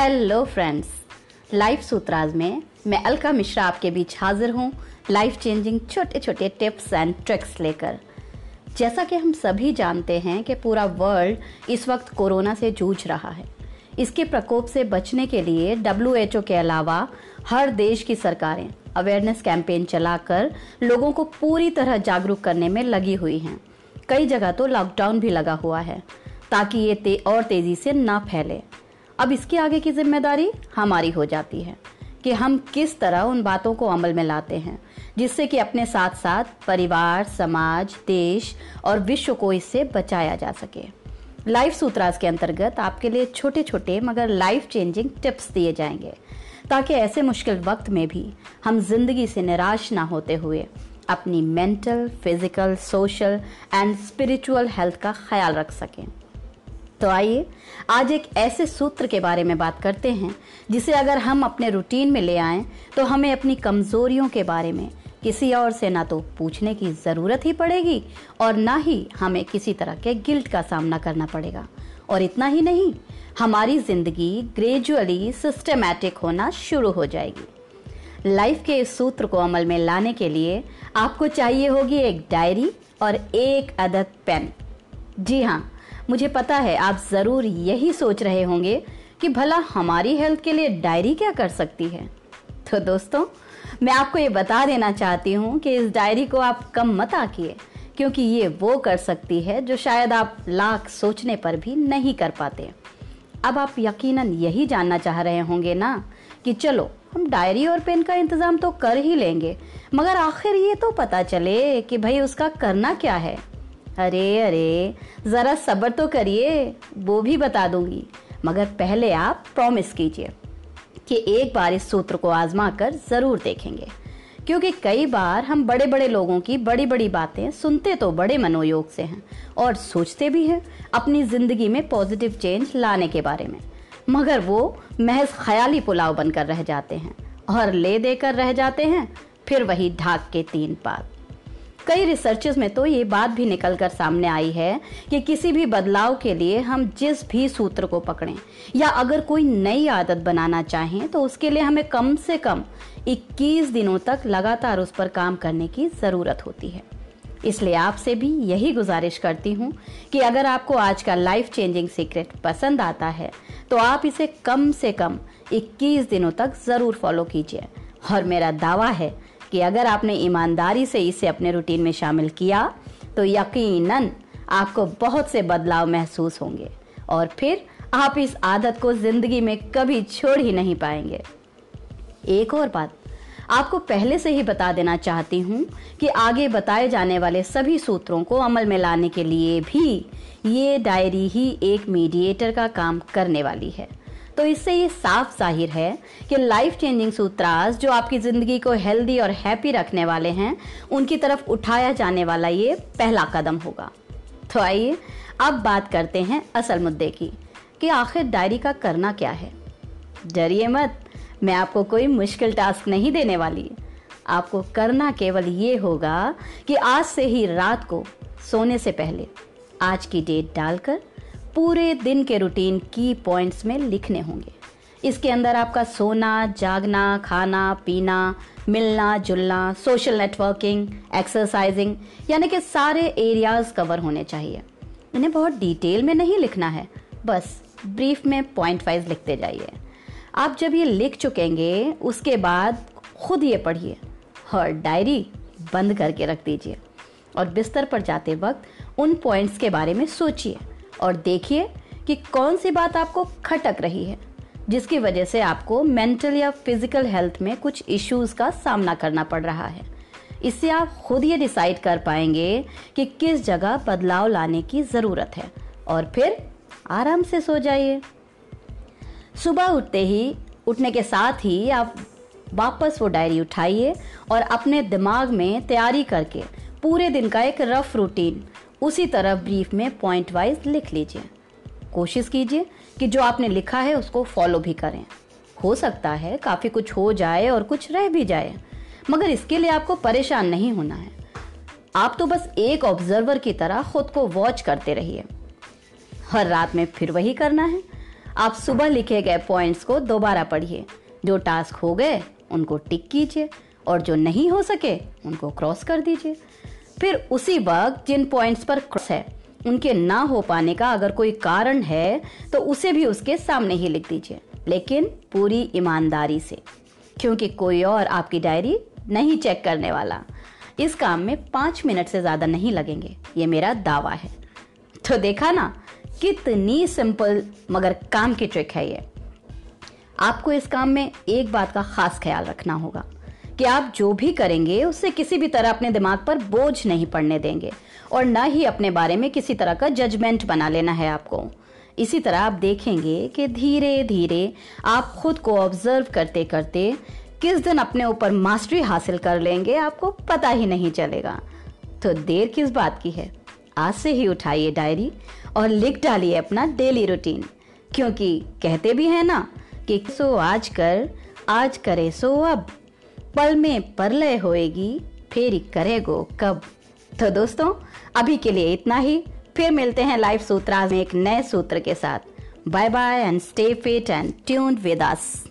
Hello friends life सूत्राज में मैं अलका मिश्रा आपके बीच हाजिर हूँ लाइफ चेंजिंग छोटे छोटे टिप्स एंड ट्रिक्स लेकर। जैसा कि हम सभी जानते हैं कि पूरा वर्ल्ड इस वक्त कोरोना से जूझ रहा है। इसके प्रकोप से बचने के लिए डब्ल्यूएचओ के अलावा हर देश की सरकारें अवेयरनेस कैंपेन चलाकर लोगों को पूरी तरह जागरूक करने में लगी हुई हैं। कई जगह तो लॉकडाउन भी लगा हुआ है, ताकि ये ते, और तेज़ी से ना फैले। अब इसके आगे की ज़िम्मेदारी हमारी हो जाती है कि हम किस तरह उन बातों को अमल में लाते हैं, जिससे कि अपने साथ साथ परिवार, समाज, देश और विश्व को इससे बचाया जा सके। लाइफ सूत्रास के अंतर्गत आपके लिए छोटे छोटे मगर लाइफ चेंजिंग टिप्स दिए जाएँगे, ताकि ऐसे मुश्किल वक्त में भी हम ज़िंदगी से निराश ना होते हुए अपनी mental physical social and spiritual health का ख्याल रख सकें। तो आइए, आज एक ऐसे सूत्र के बारे में बात करते हैं, जिसे अगर हम अपने रूटीन में ले आएँ तो हमें अपनी कमजोरियों के बारे में किसी और से ना तो पूछने की ज़रूरत ही पड़ेगी, और ना ही हमें किसी तरह के गिल्ट का सामना करना पड़ेगा। और इतना ही नहीं, हमारी ज़िंदगी ग्रेजुअली सिस्टमैटिक होना शुरू हो जाएगी। लाइफ के इस सूत्र को अमल में लाने के लिए आपको चाहिए होगी एक डायरी और एक अदद पेन। जी हाँ मुझे पता है, आप ज़रूर यही सोच रहे होंगे कि भला हमारी हेल्थ के लिए डायरी क्या कर सकती है। तो दोस्तों, मैं आपको ये बता देना चाहती हूँ कि इस डायरी को आप कम मत आकिए, क्योंकि ये वो कर सकती है जो शायद आप लाख सोचने पर भी नहीं कर पाते। अब आप यकीनन यही जानना चाह रहे होंगे ना कि चलो, हम डायरी और पेन का इंतज़ाम तो कर ही लेंगे, मगर आखिर ये तो पता चले कि भाई उसका करना क्या है। अरे अरे, ज़रा सब्र तो करिए, वो भी बता दूँगी। मगर पहले आप प्रॉमिस कीजिए कि एक बार इस सूत्र को आजमा कर ज़रूर देखेंगे। क्योंकि कई बार हम बड़े बड़े लोगों की बड़ी बड़ी बातें सुनते तो बड़े मनोयोग से हैं और सोचते भी हैं अपनी ज़िंदगी में पॉजिटिव चेंज लाने के बारे में। मगर वो महज ख्याली पुलाव बनकर रह जाते हैं और ले देकर रह जाते हैं, फिर वही ढाक के तीन पात। कई रिसर्चेस में तो ये बात भी निकल कर सामने आई है कि किसी भी बदलाव के लिए हम जिस भी सूत्र को पकड़ें, या अगर कोई नई आदत बनाना चाहें तो उसके लिए हमें कम से कम 21 दिनों तक लगातार उस पर काम करने की ज़रूरत होती है। इसलिए आपसे भी यही गुजारिश करती हूँ कि अगर आपको आज का लाइफ चेंजिंग सीक्रेट पसंद आता है तो आप इसे कम से कम 21 दिनों तक ज़रूर फॉलो कीजिए। और मेरा दावा है कि अगर आपने ईमानदारी से इसे अपने रूटीन में शामिल किया तो यकीनन आपको बहुत से बदलाव महसूस होंगे। और फिर आप इस आदत को ज़िंदगी में कभी छोड़ ही नहीं पाएँगे। एक और बात, आपको पहले से ही बता देना चाहती हूँ कि आगे बताए जाने वाले सभी सूत्रों को अमल में लाने के लिए भी ये डायरी ही एक मीडिएटर का काम करने वाली है। तो इससे ये साफ़ ज़ाहिर है कि लाइफ चेंजिंग सूत्रास जो आपकी ज़िंदगी को हेल्दी और हैप्पी रखने वाले हैं, उनकी तरफ़ उठाया जाने वाला ये पहला कदम होगा। तो आइए अब बात करते हैं असल मुद्दे की कि आखिर डायरी का करना क्या है। डरिए मत, मैं आपको कोई मुश्किल टास्क नहीं देने वाली। आपको करना केवल ये होगा कि आज से ही रात को सोने से पहले आज की डेट डालकर पूरे दिन के रूटीन की पॉइंट्स में लिखने होंगे। इसके अंदर आपका सोना, जागना, खाना, पीना, मिलना, जुलना सोशल नेटवर्किंग एक्सरसाइजिंग यानी कि सारे एरियाज़ कवर होने चाहिए। इन्हें बहुत डिटेल में नहीं लिखना है, बस ब्रीफ में पॉइंट वाइज लिखते जाइए। आप जब ये लिख चुकेंगे, उसके बाद खुद ये पढ़िए और डायरी बंद करके रख दीजिए और बिस्तर पर जाते वक्त उन पॉइंट्स के बारे में सोचिए। और देखिए कि कौन सी बात आपको खटक रही है, जिसकी वजह से आपको मेंटल या फ़िज़िकल हेल्थ में कुछ इश्यूज़ का सामना करना पड़ रहा है। इससे आप खुद ये डिसाइड कर पाएँगे कि किस जगह बदलाव लाने की ज़रूरत है। और फिर आराम से सो जाइए। सुबह उठते ही, उठने के साथ ही आप वापस वो डायरी उठाइए और अपने दिमाग में तैयारी करके पूरे दिन का एक रफ रूटीन उसी तरह ब्रीफ में पॉइंट वाइज लिख लीजिए। कोशिश कीजिए कि जो आपने लिखा है उसको फॉलो भी करें। हो सकता है काफ़ी कुछ हो जाए और कुछ रह भी जाए, मगर इसके लिए आपको परेशान नहीं होना है। आप तो बस एक ऑब्जर्वर की तरह खुद को वॉच करते रहिए। हर रात में फिर वही करना है। आप सुबह लिखे गए पॉइंट्स को दोबारा पढ़िए। जो टास्क हो गए, उनको टिक कीजिए और जो नहीं हो सके, उनको क्रॉस कर दीजिए। फिर उसी वक्त जिन पॉइंट्स पर क्रॉस है, उनके ना हो पाने का अगर कोई कारण है तो उसे भी उसके सामने ही लिख दीजिए। लेकिन पूरी ईमानदारी से, क्योंकि कोई और आपकी डायरी नहीं चेक करने वाला। इस काम में पाँच मिनट से ज़्यादा नहीं लगेंगे। ये मेरा दावा है। तो देखा ना, कितनी सिंपल मगर काम की ट्रिक है ये। आपको इस काम में एक बात का खास ख्याल रखना होगा। कि आप जो भी करेंगे, उससे किसी भी तरह अपने दिमाग पर बोझ नहीं पड़ने देंगे और न ही अपने बारे में किसी तरह का जजमेंट बना लेना है आपको। इसी तरह आप देखेंगे कि धीरे धीरे आप खुद को ऑब्ज़र्व करते करते किस दिन अपने ऊपर मास्टरी हासिल कर लेंगे, आपको पता ही नहीं चलेगा। तो देर किस बात की है? आज से ही उठाइए डायरी और लिख डालिए अपना डेली रूटीन क्योंकि कहते भी हैं ना कि सो आज कर, आज करे सो अब। पल में परलय होएगी, फेरी करेगो कब? तो दोस्तों, अभी के लिए इतना ही। फिर मिलते हैं लाइव सूत्रा में एक नए सूत्र के साथ। Bye bye and stay fit and tuned with us